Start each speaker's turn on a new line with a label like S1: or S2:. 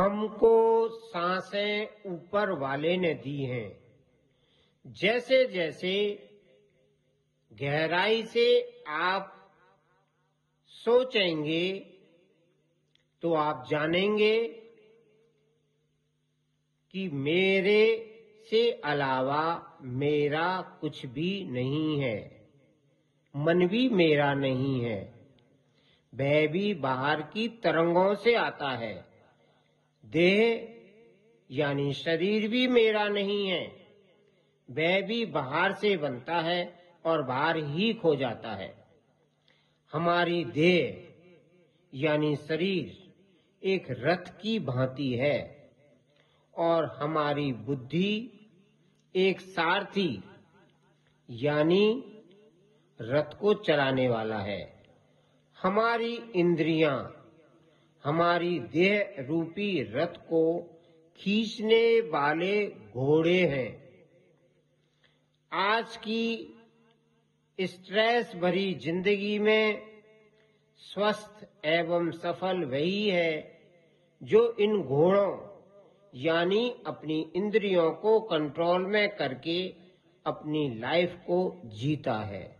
S1: हमको साँसें ऊपर वाले ने दी हैं। जैसे जैसे गहराई से आप सोचेंगे तो आप जानेंगे कि मेरे से अलावा मेरा कुछ भी नहीं है। मन भी मेरा नहीं है। वह भी बाहर की तरंगों से आता है। देह यानी शरीर भी मेरा नहीं है। वह भी बाहर से बनता है और बाहर ही खो जाता है। हमारी देह यानी शरीर एक रथ की भांति है और हमारी बुद्धि एक सारथी यानी रथ को चलाने वाला है। हमारी इंद्रियाँ हमारी देह रूपी रथ को खींचने वाले घोड़े हैं। आज की स्ट्रेस भरी ज़िंदगी में स्वस्थ एवं सफल वही है जो इन घोड़ों, यानी अपनी इंद्रियों को कंट्रोल में करके अपनी लाइफ को जीता है।